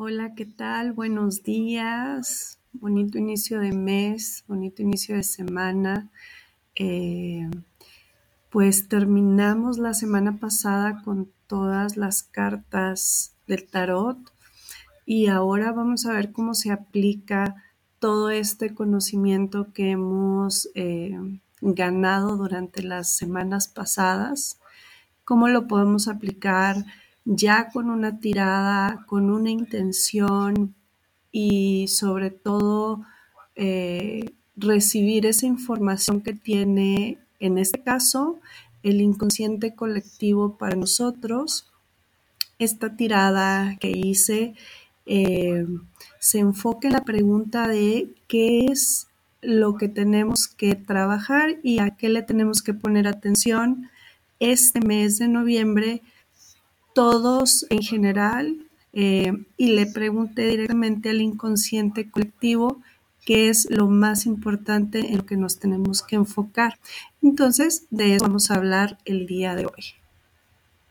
Hola, ¿qué tal? Buenos días. Bonito inicio de mes, bonito inicio de semana. Eh, pues terminamos la semana pasada con todas las cartas del tarot y ahora vamos a ver cómo se aplica todo este conocimiento que hemos eh, ganado durante las semanas pasadas, cómo lo podemos aplicar ya con una tirada, con una intención y sobre todo eh, recibir esa información que tiene, en este caso, el inconsciente colectivo para nosotros. Esta tirada que hice eh, se enfoca en la pregunta de qué es lo que tenemos que trabajar y a qué le tenemos que poner atención este mes de noviembre todos en general eh, y le pregunté directamente al inconsciente colectivo qué es lo más importante en lo que nos tenemos que enfocar. Entonces, de eso vamos a hablar el día de hoy.